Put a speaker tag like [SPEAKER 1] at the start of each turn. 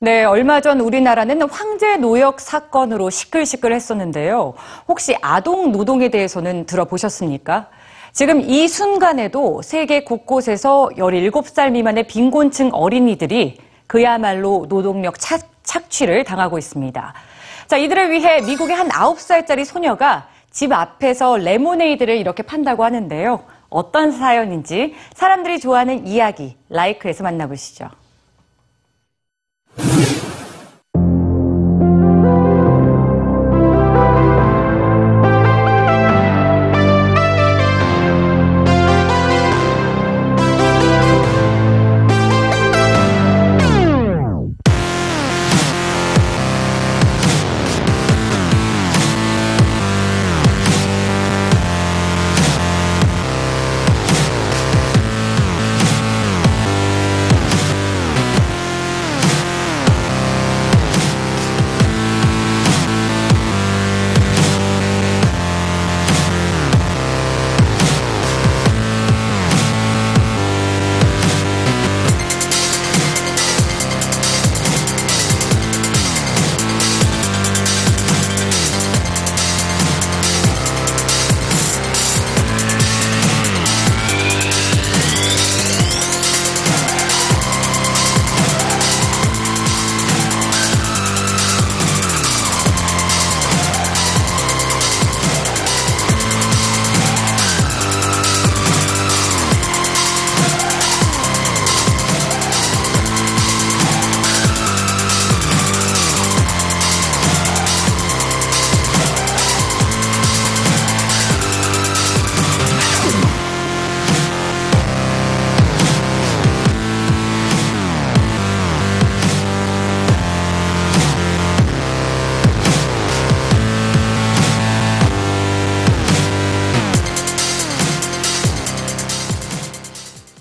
[SPEAKER 1] 네, 얼마 전 우리나라는 황제 노역 사건으로 시끌시끌했었는데요. 혹시 아동 노동에 대해서는 들어보셨습니까? 지금 이 순간에도 세계 곳곳에서 17살 미만의 빈곤층 어린이들이 그야말로 노동력 착, 착취를 당하고 있습니다. 자, 이들을 위해 미국의 한 9살짜리 소녀가 집 앞에서 레모네이드를 이렇게 판다고 하는데요. 어떤 사연인지 사람들이 좋아하는 이야기 라이크에서 만나보시죠.